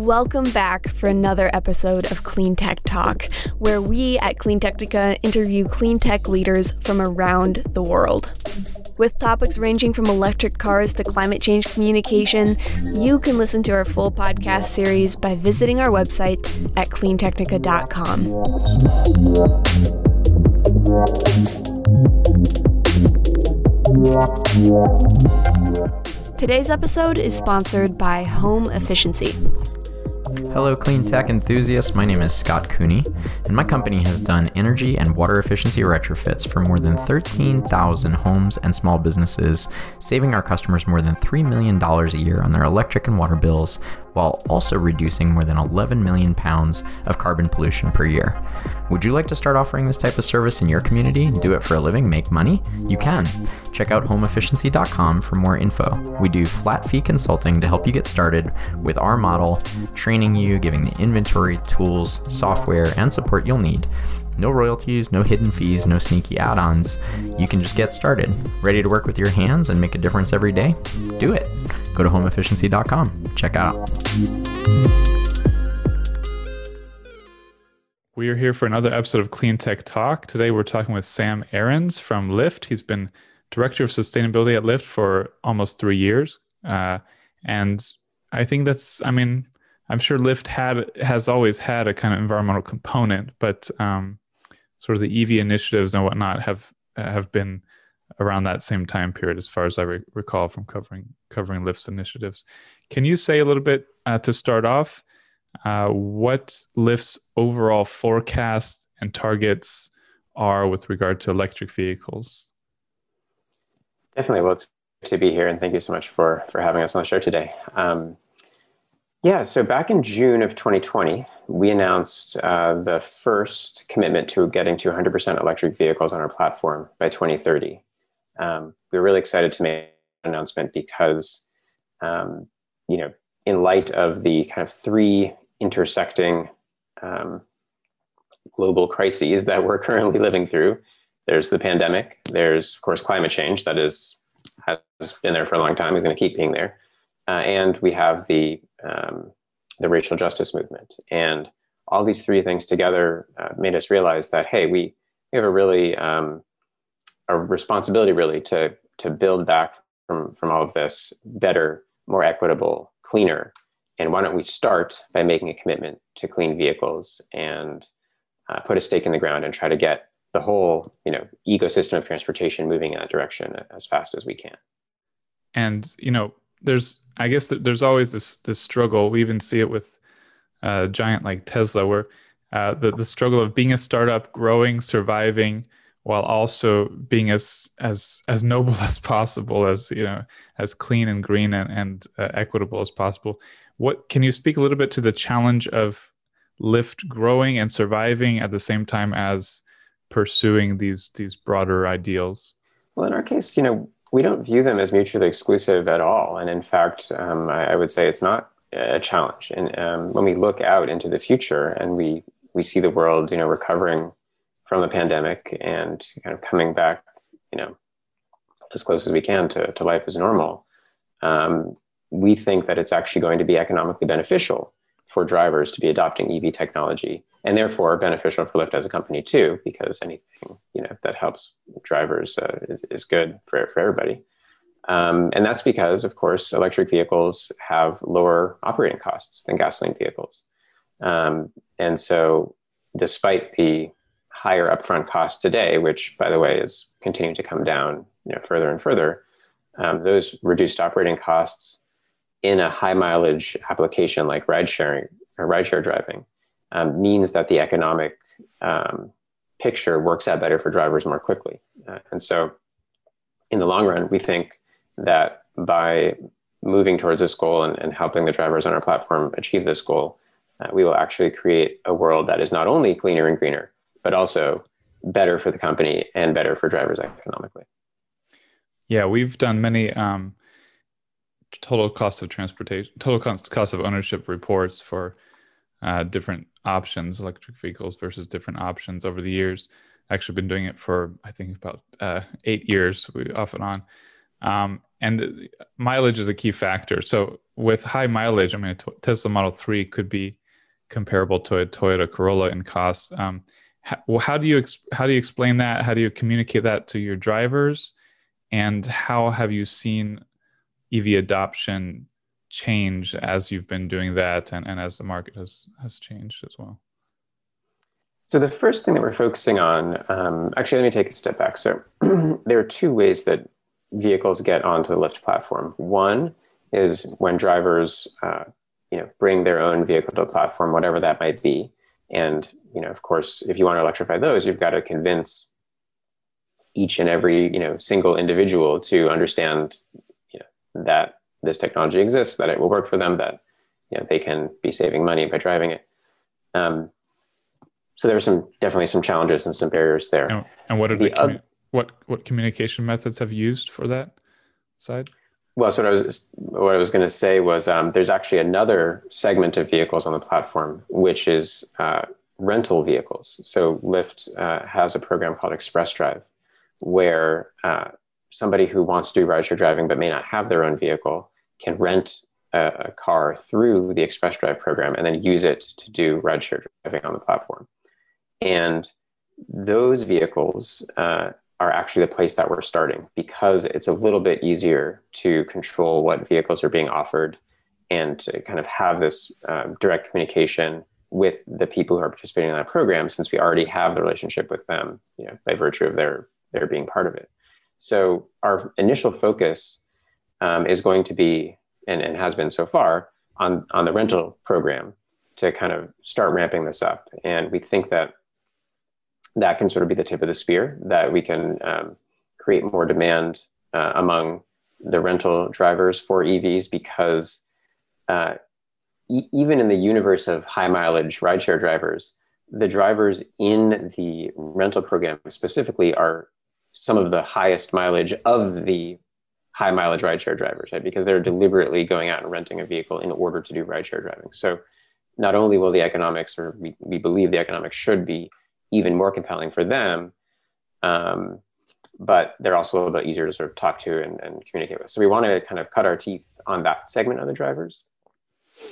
welcome back for another episode of Clean Tech Talk, where we at Clean Technica interview clean tech leaders from around the world. With topics ranging from electric cars to climate change communication, you can listen to our full podcast series by visiting our website at cleantechnica.com. Today's episode is sponsored by Home Efficiency. Hello, clean tech enthusiasts. My name is Scott Cooney, and my company has done energy and water efficiency retrofits for more than 13,000 homes and small businesses, saving our customers more than $3 million a year on their electric and water bills, while also reducing more than 11 million pounds of carbon pollution per year. Would you like to start offering this type of service in your community? And do it for a living, make money? You can. Check out homeefficiency.com for more info. We do flat fee consulting to help you get started with our model, training you, giving the inventory, tools, software, and support you'll need. No royalties, no hidden fees, no sneaky add ons. You can just get started. Ready to work with your hands and make a difference every day? Do it. Go to homeefficiency.com. Check out. We are here for another episode of Clean Tech Talk. Today we're talking with Sam Arons from Lyft. He's been Director of Sustainability at Lyft for almost three years. Uh, and I think that's, I mean, I'm sure Lyft had has always had a kind of environmental component, but um, sort of the EV initiatives and whatnot have have been around that same time period, as far as I re- recall from covering covering Lyft's initiatives. Can you say a little bit uh, to start off uh, what Lyft's overall forecast and targets are with regard to electric vehicles? Definitely. Well, it's to be here, and thank you so much for for having us on the show today. Um, yeah, so back in June of 2020, we announced uh, the first commitment to getting to 100% electric vehicles on our platform by 2030. Um, we were really excited to make an announcement because, um, you know, in light of the kind of three intersecting um, global crises that we're currently living through, there's the pandemic, there's of course climate change that is has been there for a long time, is going to keep being there, uh, and we have the um, the racial justice movement. And all these three things together uh, made us realize that hey, we we have a really um, a responsibility really to to build back from from all of this better, more equitable, cleaner. And why don't we start by making a commitment to clean vehicles and uh, put a stake in the ground and try to get the whole you know ecosystem of transportation moving in that direction as fast as we can. And you know, there's I guess there's always this this struggle. We even see it with a giant like Tesla, where uh, the the struggle of being a startup, growing, surviving, while also being as as as noble as possible, as you know, as clean and green and, and uh, equitable as possible. What can you speak a little bit to the challenge of Lyft growing and surviving at the same time as pursuing these these broader ideals? Well, in our case, you know, we don't view them as mutually exclusive at all. And in fact, um, I, I, would say it's not a challenge. And um, when we look out into the future and we we see the world, you know, recovering from the pandemic and kind of coming back, you know, as close as we can to, to life as normal, um, we think that it's actually going to be economically beneficial for drivers to be adopting EV technology and therefore beneficial for Lyft as a company too, because anything you know that helps drivers uh, is, is good for, for everybody. Um, and that's because, of course, electric vehicles have lower operating costs than gasoline vehicles. Um, and so, despite the higher upfront costs today, which, by the way, is continuing to come down you know, further and further, um, those reduced operating costs in a high mileage application like ride sharing or ride share driving um, means that the economic um, picture works out better for drivers more quickly. Uh, and so, in the long run, we think that by moving towards this goal and, and helping the drivers on our platform achieve this goal, uh, we will actually create a world that is not only cleaner and greener, but also better for the company and better for drivers economically. Yeah, we've done many um, total cost of transportation, total cost, cost of ownership reports for uh, different options, electric vehicles versus different options over the years. Actually, been doing it for I think about uh, eight years, we off and on. Um, and mileage is a key factor. So with high mileage, I mean, a Tesla Model Three could be comparable to a Toyota Corolla in cost. Um, how do you how do you explain that? How do you communicate that to your drivers? And how have you seen EV adoption change as you've been doing that and, and as the market has has changed as well? So the first thing that we're focusing on, um, actually, let me take a step back. So there are two ways that vehicles get onto the Lyft platform. One is when drivers, uh, you know, bring their own vehicle to the platform, whatever that might be. And you know, of course, if you want to electrify those, you've got to convince each and every you know single individual to understand that this technology exists, that it will work for them, that you know, they can be saving money by driving it. Um, so there are some definitely some challenges and some barriers there. And, and what are the, commu- what what communication methods have you used for that side? Well, so what I was what I was going to say was um, there's actually another segment of vehicles on the platform, which is uh, rental vehicles. So Lyft uh, has a program called Express Drive, where uh, somebody who wants to do rideshare driving but may not have their own vehicle can rent a, a car through the Express Drive program and then use it to do rideshare driving on the platform. And those vehicles uh, are actually the place that we're starting because it's a little bit easier to control what vehicles are being offered and to kind of have this um, direct communication with the people who are participating in that program since we already have the relationship with them you know by virtue of their their being part of it so our initial focus um, is going to be and, and has been so far on on the rental program to kind of start ramping this up. And we think that that can sort of be the tip of the spear that we can um, create more demand uh, among the rental drivers for EVs because uh, e- even in the universe of high mileage rideshare drivers, the drivers in the rental program specifically are some of the highest mileage of the high mileage rideshare drivers, right? Because they're deliberately going out and renting a vehicle in order to do rideshare driving. So not only will the economics, or we, we believe the economics should be even more compelling for them. Um, but they're also a little bit easier to sort of talk to and, and communicate with. So we want to kind of cut our teeth on that segment of the drivers.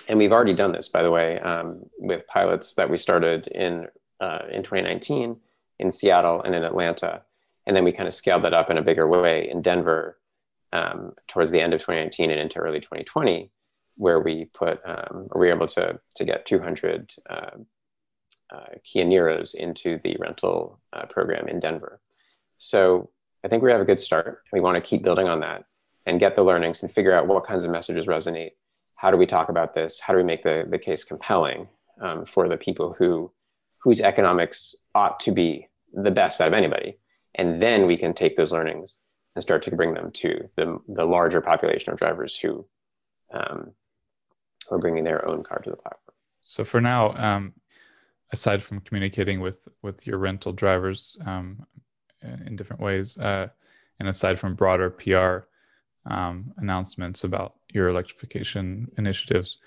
And we've already done this, by the way, um, with pilots that we started in uh, in 2019 in Seattle and in Atlanta, and then we kind of scaled that up in a bigger way in Denver um, towards the end of 2019 and into early 2020, where we put um, we were able to to get 200 uh, uh, Kia Niros into the rental uh, program in Denver. So I think we have a good start. We want to keep building on that and get the learnings and figure out what kinds of messages resonate. How do we talk about this? How do we make the, the case compelling um, for the people who whose economics ought to be the best out of anybody? And then we can take those learnings and start to bring them to the, the larger population of drivers who, um, who are bringing their own car to the platform. So for now, um, aside from communicating with with your rental drivers um, in different ways, uh, and aside from broader PR um, announcements about your electrification initiatives,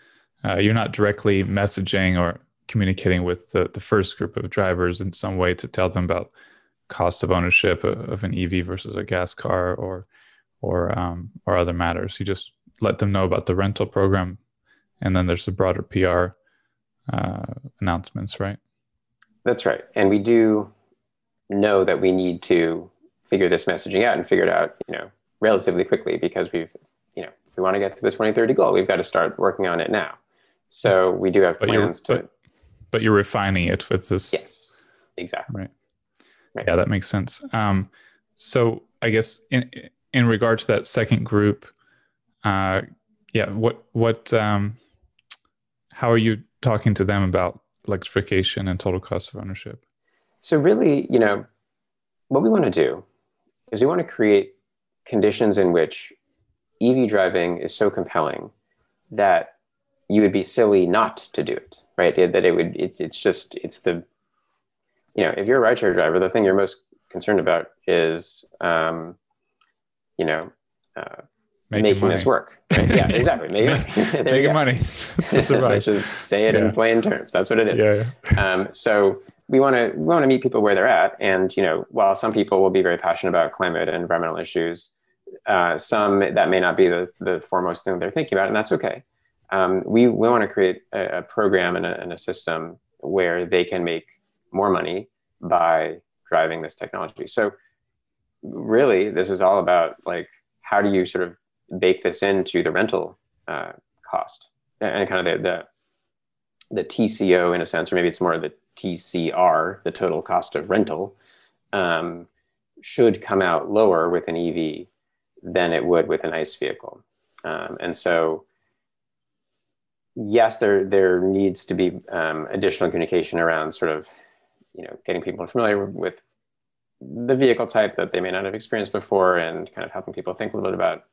uh, you're not directly messaging or communicating with the, the first group of drivers in some way to tell them about cost of ownership of an EV versus a gas car or or um, or other matters. You just let them know about the rental program, and then there's the broader PR uh, announcements, right? That's right. And we do know that we need to figure this messaging out and figure it out, you know, relatively quickly because we've, you know, if we want to get to the 2030 goal, we've got to start working on it now. So we do have but plans to. But, but, you're refining it with this. Yes, exactly. Right. Right. Yeah, that makes sense. Um, so I guess in in regard to that second group, uh, yeah, what what um, how are you talking to them about electrification and total cost of ownership? So really, you know, what we want to do is we want to create conditions in which EV driving is so compelling that you would be silly not to do it, right? It, that it would, it, it's just, it's the, you know, if you're a rideshare driver, the thing you're most concerned about is, um, you know, uh, making, making this work. Right? Yeah, exactly. Making, making money to survive. Just say it yeah. in plain terms. That's what it is. Yeah. yeah. Um, so we want to we want to meet people where they're at, and you know, while some people will be very passionate about climate and environmental issues, uh, some that may not be the, the foremost thing they're thinking about, and that's okay. Um, we, we want to create a, a program and a, and a, system where they can make more money by driving this technology. So really, this is all about like how do you sort of bake this into the rental uh, cost and kind of the, the the TCO in a sense, or maybe it's more the TCR, the total cost of rental, um, should come out lower with an EV than it would with an ICE vehicle. Um, and so, yes, there there needs to be um, additional communication around sort of, you know, getting people familiar with the vehicle type that they may not have experienced before, and kind of helping people think a little bit about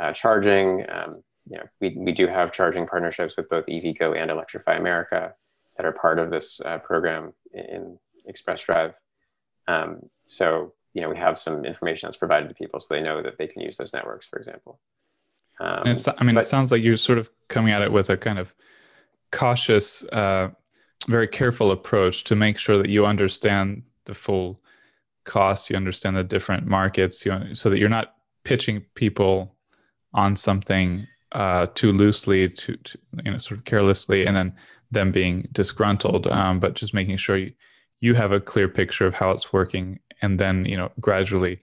uh, charging. Um, you know, we, we do have charging partnerships with both EVgo and Electrify America that are part of this uh, program in Express Drive. Um, so, you know, we have some information that's provided to people so they know that they can use those networks, for example. Um, I mean, but, it sounds like you're sort of coming at it with a kind of cautious, uh, very careful approach to make sure that you understand the full costs, you understand the different markets, you, so that you're not pitching people on something uh, too loosely, too, you know, sort of carelessly, and then them being disgruntled. Um, but just making sure you, you have a clear picture of how it's working, and then you know gradually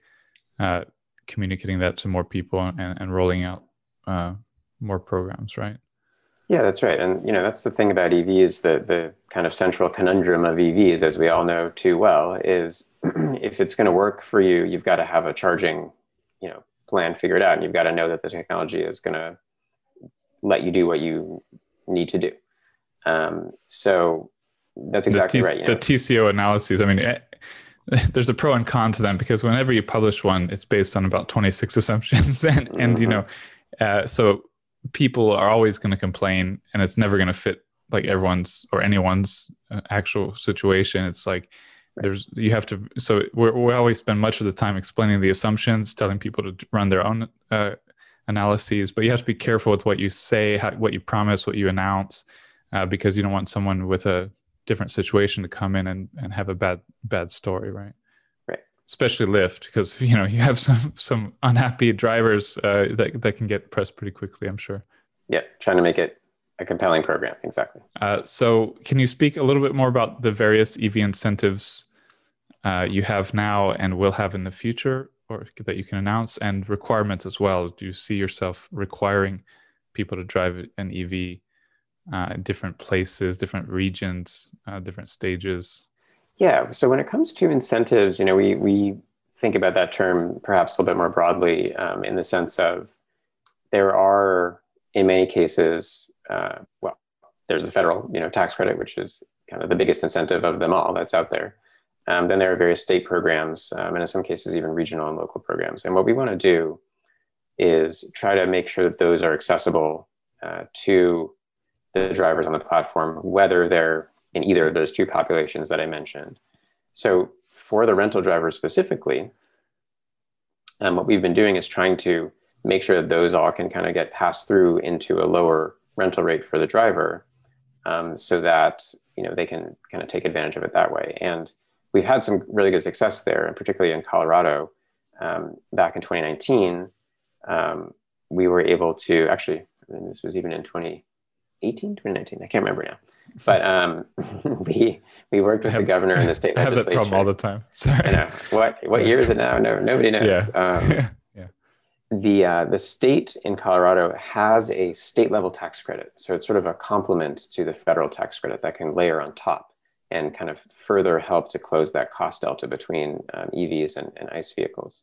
uh, communicating that to more people and, and rolling out uh, more programs, right? Yeah, that's right. And you know that's the thing about EVs. The the kind of central conundrum of EVs, as we all know too well, is if it's going to work for you, you've got to have a charging, you know, plan figured out, and you've got to know that the technology is going to let you do what you need to do. Um, so that's exactly the T- right. The know? TCO analyses. I mean, it, eh, there's a pro and con to them because whenever you publish one, it's based on about 26 assumptions, and mm-hmm. and you mm-hmm. know, uh, so people are always going to complain, and it's never going to fit like everyone's or anyone's uh, actual situation. It's like there's you have to so we always spend much of the time explaining the assumptions telling people to run their own uh, analyses, but you have to be careful with what you say, how, what you promise, what you announce, uh, because you don't want someone with a different situation to come in and, and have a bad bad story, right? Especially Lyft, because you know you have some some unhappy drivers uh, that that can get pressed pretty quickly. I'm sure. Yeah, trying to make it a compelling program, exactly. Uh, so, can you speak a little bit more about the various EV incentives uh, you have now and will have in the future? or that you can announce and requirements as well do you see yourself requiring people to drive an ev uh, in different places different regions uh, different stages yeah so when it comes to incentives you know we we think about that term perhaps a little bit more broadly um, in the sense of there are in many cases uh, well there's the federal you know tax credit which is kind of the biggest incentive of them all that's out there um, then there are various state programs, um, and in some cases, even regional and local programs. And what we want to do is try to make sure that those are accessible uh, to the drivers on the platform, whether they're in either of those two populations that I mentioned. So, for the rental drivers specifically, um, what we've been doing is trying to make sure that those all can kind of get passed through into a lower rental rate for the driver um, so that you know they can kind of take advantage of it that way and we've had some really good success there, and particularly in Colorado. Um, back in 2019, um, we were able to actually, this was even in 2018, 2019, I can't remember now, but um, we we worked with have, the governor and the state I have that problem all the time. Sorry. I know. What what year is it now? No, nobody knows. Yeah. Um, yeah. The uh, the state in Colorado has a state level tax credit, so it's sort of a complement to the federal tax credit that can layer on top and kind of further help to close that cost delta between um, EVs and, and, ICE vehicles.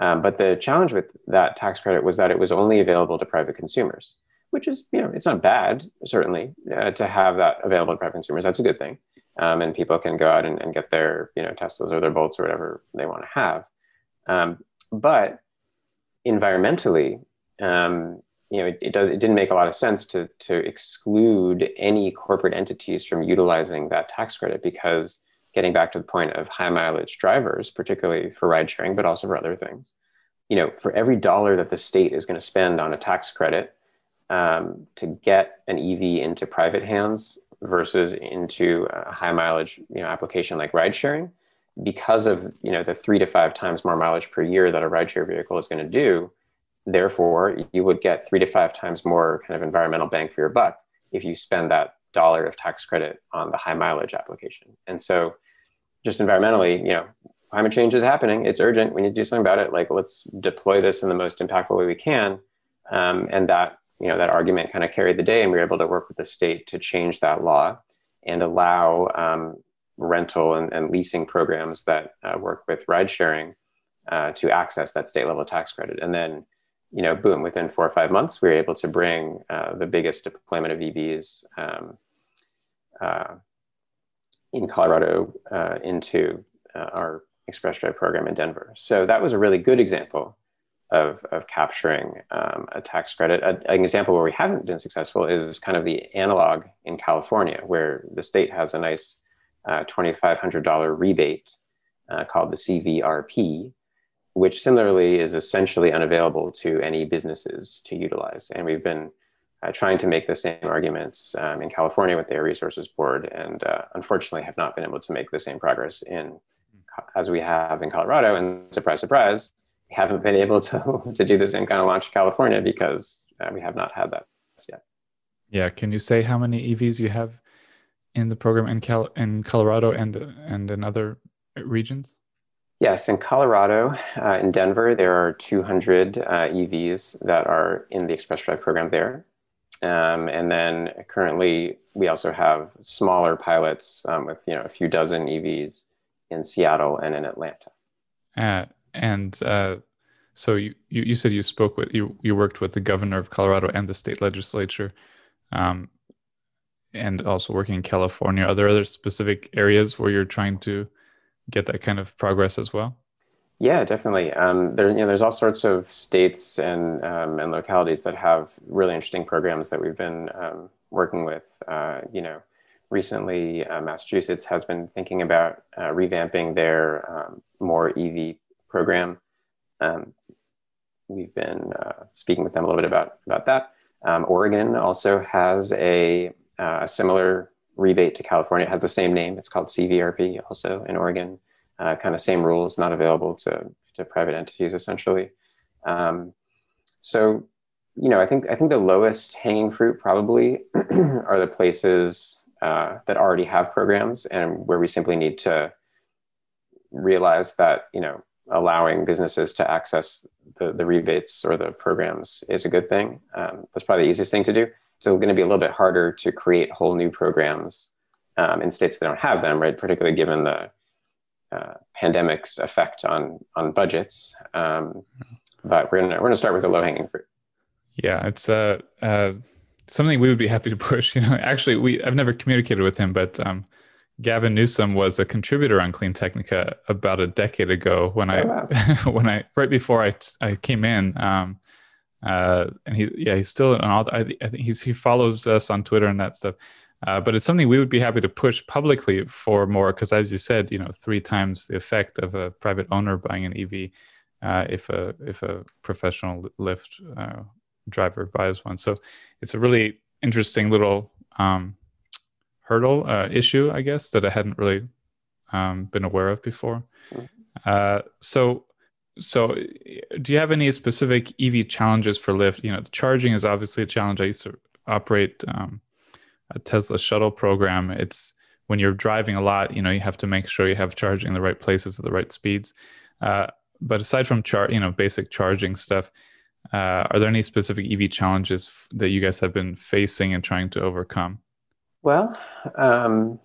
Um, but the challenge with that tax credit was that it was only available to private consumers, which is, you know, it's not bad, certainly, uh, to have that available to private consumers. That's a good thing. Um, and people can go out and, and, get their, you know, Teslas or their Bolts or whatever they want to have. Um, but environmentally, um, you know, it, it, does it didn't make a lot of sense to to exclude any corporate entities from utilizing that tax credit because getting back to the point of high mileage drivers, particularly for ride sharing, but also for other things, you know, for every dollar that the state is going to spend on a tax credit um, to get an EV into private hands versus into a high mileage you know application like ride sharing, because of you know the three to five times more mileage per year that a rideshare vehicle is going to do, therefore you would get three to five times more kind of environmental bang for your buck if you spend that dollar of tax credit on the high mileage application. And so, just environmentally, you know, climate change is happening. It's urgent. We need to do something about it. Like, let's deploy this in the most impactful way we can. Um, and that, you know, that argument kind of carried the day, and we were able to work with the state to change that law and allow um, rental and, and, leasing programs that uh, work with ride sharing uh, to access that state level tax credit. And then, you know, boom, within four or five months, we were able to bring uh, the biggest deployment of EVs um, uh, in Colorado uh, into uh, our Express Drive program in Denver. So that was a really good example of, of capturing um, a tax credit. A, an example where we haven't been successful is kind of the analog in California, where the state has a nice uh, $2,500 rebate uh, called the CVRP, which similarly is essentially unavailable to any businesses to utilize. And we've been uh, trying to make the same arguments um, in California with their resources board, and uh, unfortunately have not been able to make the same progress in as we have in Colorado. And surprise, surprise, haven't been able to to do the same kind of launch in California because uh, we have not had that yet. Yeah, can you say how many EVs you have in the program in Cal in Colorado and and in other regions? Yes, in Colorado, uh, in Denver, there are 200 uh, EVs that are in the Express Drive program there. Um, and then currently, we also have smaller pilots um, with you know a few dozen EVs in Seattle and in Atlanta. Uh, and uh, so you, you, you said you spoke with you you worked with the governor of Colorado and the state legislature, um, and also working in California. Are there other specific areas where you're trying to get that kind of progress as well? Yeah, definitely. Um, there, you know, there's all sorts of states and um, and localities that have really interesting programs that we've been um, working with. Uh, you know, recently uh, Massachusetts has been thinking about uh, revamping their um, more EV program. Um, we've been uh, speaking with them a little bit about about that. Um, Oregon also has a, uh, similar rebate to California. It has the same name. It's called CVRP. Also in Oregon uh, kind of same rules, not available to, to private entities essentially. Um, so, you know, I think I think the lowest hanging fruit probably are the places uh, that already have programs and where we simply need to realize that you know allowing businesses to access the, the rebates or the programs is a good thing. Um, that's probably the easiest thing to do. It's going to be a little bit harder to create whole new programs um, in states that don't have them, right? Particularly given the uh, pandemic's effect on on budgets. Um, but we're gonna we're gonna start with the low hanging fruit. Yeah, it's uh, uh, something we would be happy to push. You know, actually, we I've never communicated with him, but um, Gavin Newsom was a contributor on Clean Technica about a decade ago when oh, I wow. when I right before I I came in. Um, uh, and he yeah he's still on all. I, I think he's he follows us on Twitter and that stuff. Uh, but it's something we would be happy to push publicly for more because, as you said, you know, three times the effect of a private owner buying an EV uh, if a if a professional Lyft uh, driver buys one. So it's a really interesting little um, hurdle uh, issue, I guess, that I hadn't really um, been aware of before. Uh, so so do you have any specific ev challenges for lyft you know the charging is obviously a challenge i used to operate um, a Tesla shuttle program, it's when you're driving a lot, you know, you have to make sure you have charging in the right places at the right speeds. Uh, but aside from char, you know, basic charging stuff, uh, are there any specific EV challenges that you guys have been facing and trying to overcome? Well, um,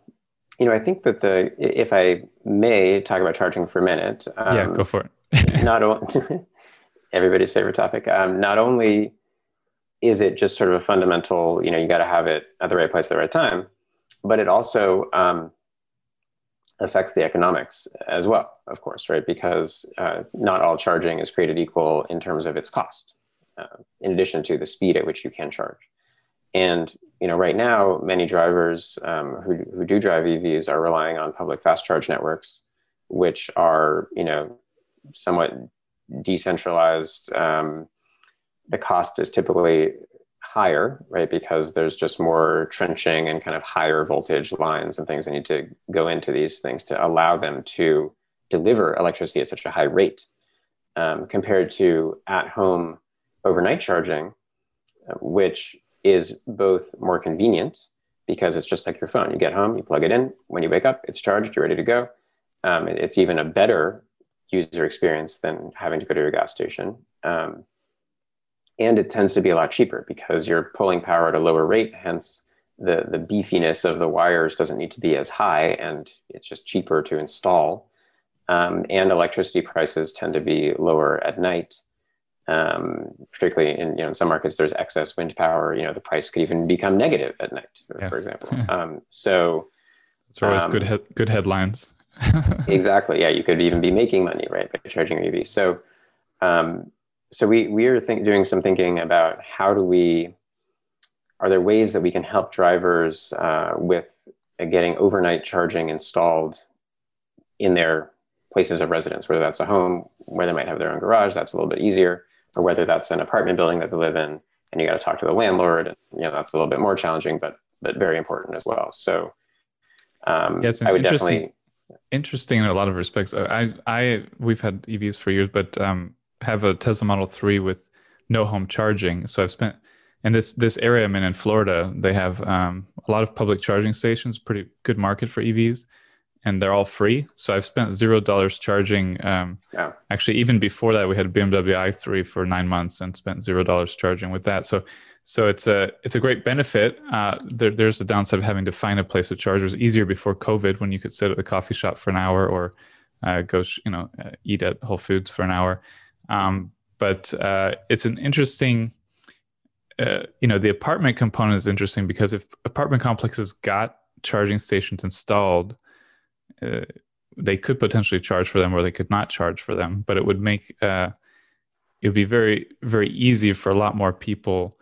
you know, I think that the if I may talk about charging for a minute. Um, yeah, go for it. not only everybody's favorite topic. Um, not only is it just sort of a fundamental, you know, you got to have it at the right place at the right time, but it also um, affects the economics as well, of course, right? Because uh, not all charging is created equal in terms of its cost, uh, in addition to the speed at which you can charge. And you know, right now, many drivers um, who who do drive EVs are relying on public fast charge networks, which are you know somewhat decentralized. Um, the cost is typically higher, right? Because there's just more trenching and kind of higher voltage lines and things that need to go into these things to allow them to deliver electricity at such a high rate um, compared to at-home overnight charging, uh, which is both more convenient because it's just like your phone. You get home, you plug it in. When you wake up, it's charged. You're ready to go. Um, it's even a better user experience than having to go to your gas station. Um, and it tends to be a lot cheaper because you're pulling power at a lower rate. Hence, the the beefiness of the wires doesn't need to be as high, and it's just cheaper to install. Um, and electricity prices tend to be lower at night. Um, particularly in you know in some markets, there's excess wind power. You know the price could even become negative at night, for, yeah. for example. Um, so it's always good um, he- good headlines. exactly. Yeah, you could even be making money right by charging EV. So um, so we we are think, doing some thinking about how do we are there ways that we can help drivers uh, with uh, getting overnight charging installed in their places of residence, whether that's a home where they might have their own garage, that's a little bit easier, or whether that's an apartment building that they live in and you got to talk to the landlord, and you know that's a little bit more challenging, but but very important as well. So um, yes, I would definitely interesting in a lot of respects. I I we've had EVs for years, but um, have a Tesla Model 3 with no home charging. So I've spent in this this area I'm in in Florida, they have um, a lot of public charging stations, pretty good market for EVs, and they're all free. So I've spent zero dollars charging. Um, yeah. Actually, even before that, we had BMW i3 for nine months and spent zero dollars charging with that. So so it's a it's a great benefit. Uh, there, there's the downside of having to find a place to charge. It was easier before COVID when you could sit at the coffee shop for an hour or uh, go you know uh, eat at Whole Foods for an hour. Um, but uh, it's an interesting, uh, you know, the apartment component is interesting because if apartment complexes got charging stations installed, uh, they could potentially charge for them or they could not charge for them. But it would make uh, it would be very very easy for a lot more people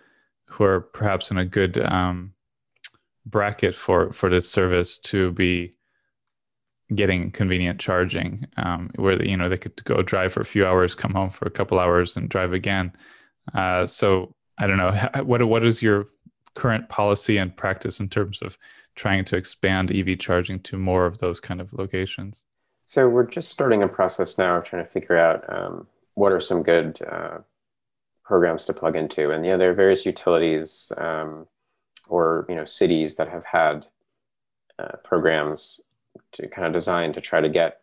who are perhaps in a good um, bracket for for this service to be getting convenient charging um, where you know they could go drive for a few hours come home for a couple hours and drive again uh, so i don't know what what is your current policy and practice in terms of trying to expand ev charging to more of those kind of locations so we're just starting a process now of trying to figure out um, what are some good uh, programs to plug into and you know there are various utilities um, or you know cities that have had uh, programs to kind of design to try to get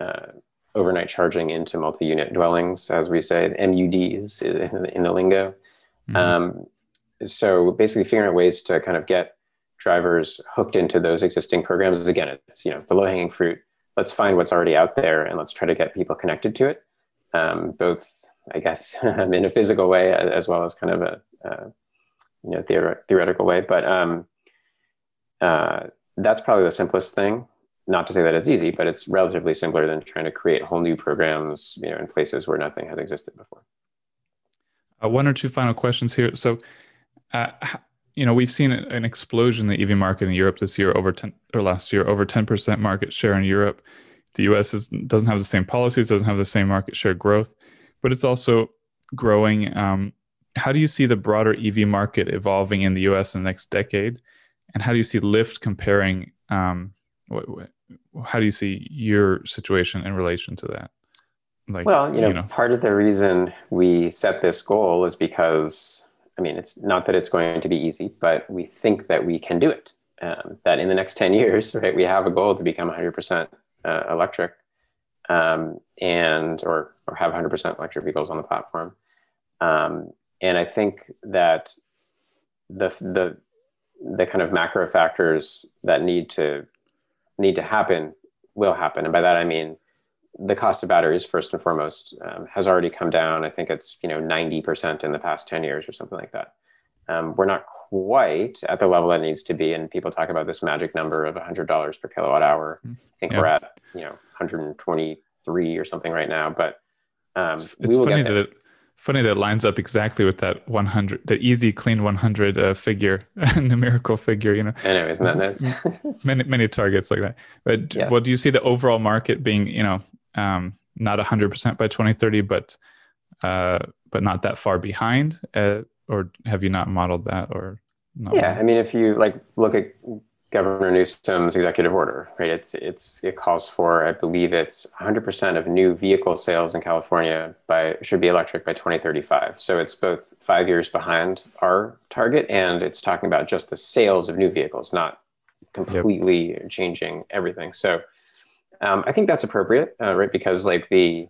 uh, overnight charging into multi-unit dwellings, as we say, MUDs in, in the lingo. Mm-hmm. Um, so basically, figuring out ways to kind of get drivers hooked into those existing programs. Again, it's you know the low-hanging fruit. Let's find what's already out there and let's try to get people connected to it, um, both I guess in a physical way as well as kind of a, you know theoret- theoretical way. But um, uh, that's probably the simplest thing not to say that it's easy, but it's relatively simpler than trying to create whole new programs, you know, in places where nothing has existed before. Uh, one or two final questions here. So, uh, you know, we've seen an explosion in the EV market in Europe this year, over ten or last year, over ten percent market share in Europe. The U.S. Is, doesn't have the same policies, doesn't have the same market share growth, but it's also growing. Um, how do you see the broader EV market evolving in the U.S. in the next decade, and how do you see Lyft comparing? Um, what, what, how do you see your situation in relation to that? Like, well, you know, you know, part of the reason we set this goal is because, I mean, it's not that it's going to be easy, but we think that we can do it. Um, that in the next 10 years, right, we have a goal to become 100% uh, electric um, and, or, or have 100% electric vehicles on the platform. Um, and I think that the, the, the kind of macro factors that need to need to happen will happen. And by that I mean the cost of batteries, first and foremost, um, has already come down. I think it's you know 90% in the past 10 years or something like that. Um, we're not quite at the level that needs to be, and people talk about this magic number of $100 per kilowatt hour. Hmm. I think yeah. we're at you know 123 or something right now, but um, it's, it's funny that it, funny that lines up exactly with that 100 the easy clean 100 uh, figure numerical figure you know anyway isn't that nice many many targets like that but yes. well do you see the overall market being you know um, not 100% by 2030 but uh, but not that far behind uh, or have you not modeled that or yeah i mean if you like look at Governor Newsom's executive order, right? It's it's it calls for, I believe it's 100% of new vehicle sales in California by should be electric by 2035. So it's both five years behind our target, and it's talking about just the sales of new vehicles, not completely yep. changing everything. So um, I think that's appropriate, uh, right? Because like the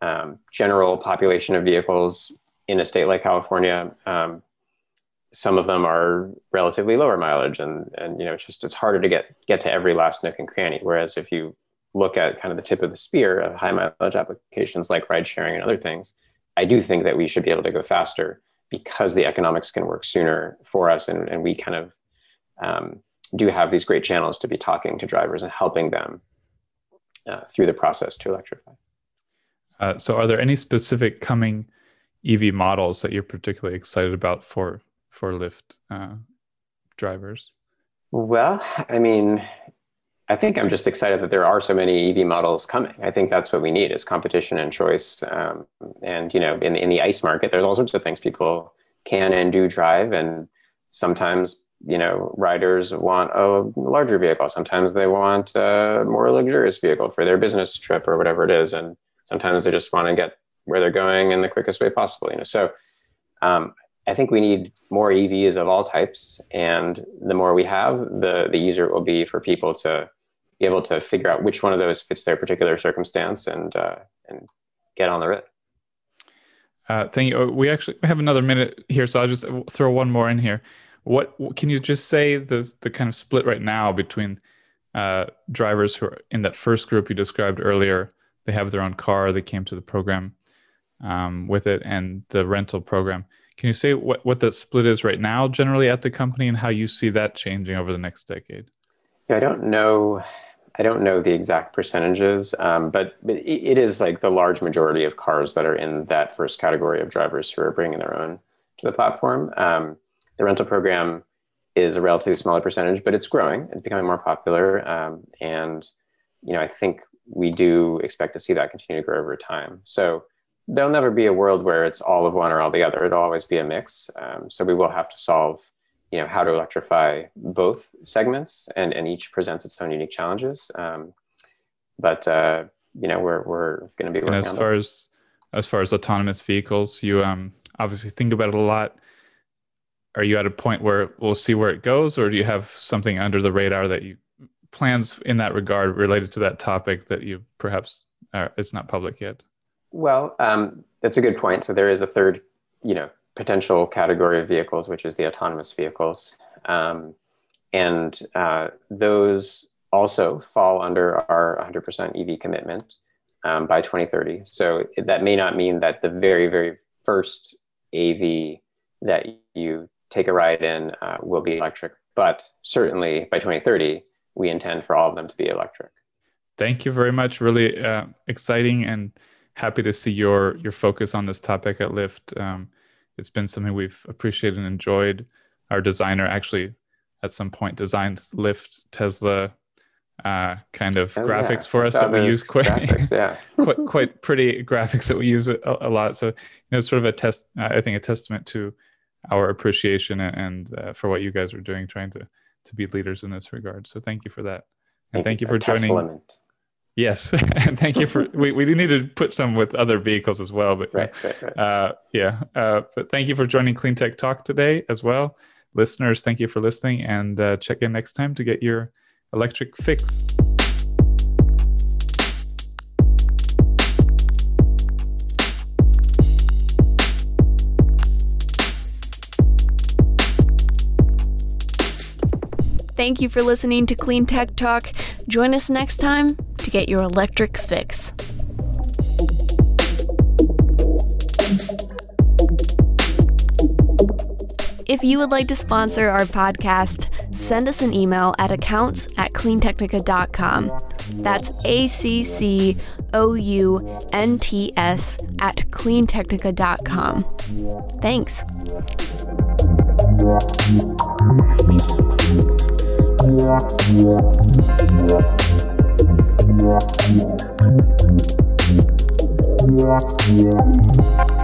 um, general population of vehicles in a state like California. Um, some of them are relatively lower mileage and and you know it's just it's harder to get get to every last nook and cranny whereas if you look at kind of the tip of the spear of high mileage applications like ride sharing and other things i do think that we should be able to go faster because the economics can work sooner for us and, and we kind of um, do have these great channels to be talking to drivers and helping them uh, through the process to electrify uh, so are there any specific coming ev models that you're particularly excited about for for Lyft uh, drivers? Well, I mean, I think I'm just excited that there are so many EV models coming. I think that's what we need is competition and choice. Um, and you know, in in the ICE market, there's all sorts of things people can and do drive, and sometimes you know riders want a larger vehicle. Sometimes they want a more luxurious vehicle for their business trip or whatever it is, and sometimes they just want to get where they're going in the quickest way possible. You know, so um, I think we need more EVs of all types, and the more we have, the the easier it will be for people to be able to figure out which one of those fits their particular circumstance and uh, and get on the road. Uh, thank you. We actually have another minute here, so I'll just throw one more in here. What can you just say the the kind of split right now between uh, drivers who are in that first group you described earlier? They have their own car. They came to the program um, with it, and the rental program can you say what, what the split is right now, generally at the company, and how you see that changing over the next decade? Yeah, I don't know. I don't know the exact percentages, um, but, but it is like the large majority of cars that are in that first category of drivers who are bringing their own to the platform. Um, the rental program is a relatively smaller percentage, but it's growing. It's becoming more popular, um, and you know I think we do expect to see that continue to grow over time. So there'll never be a world where it's all of one or all the other. It'll always be a mix. Um, so we will have to solve, you know, how to electrify both segments, and and each presents its own unique challenges. Um, but uh, you know, we're we're going to be working. And as far as as far as autonomous vehicles, you um obviously think about it a lot. Are you at a point where we'll see where it goes, or do you have something under the radar that you plans in that regard related to that topic that you perhaps uh, it's not public yet? Well, um, that's a good point. So there is a third, you know, potential category of vehicles, which is the autonomous vehicles, um, and uh, those also fall under our 100% EV commitment um, by 2030. So that may not mean that the very, very first AV that you take a ride in uh, will be electric, but certainly by 2030, we intend for all of them to be electric. Thank you very much. Really uh, exciting and happy to see your your focus on this topic at Lyft. Um, it's been something we've appreciated and enjoyed. Our designer actually, at some point, designed Lyft Tesla uh, kind of oh, graphics yeah. for us that we use quite, graphics, yeah. quite quite pretty graphics that we use a, a, lot. So you know, sort of a test. Uh, I think a testament to our appreciation and uh, for what you guys are doing, trying to to be leaders in this regard. So thank you for that, and thank, thank you for joining. Yes, and thank you for. we we need to put some with other vehicles as well, but right, right, right. Uh, yeah. Uh, but thank you for joining Clean Tech Talk today as well, listeners. Thank you for listening, and uh, check in next time to get your electric fix. Thank you for listening to Clean Tech Talk. Join us next time to get your electric fix. If you would like to sponsor our podcast, send us an email at accounts at cleantechnica.com. That's A C C O U N T S at cleantechnica.com. Thanks. Yeah.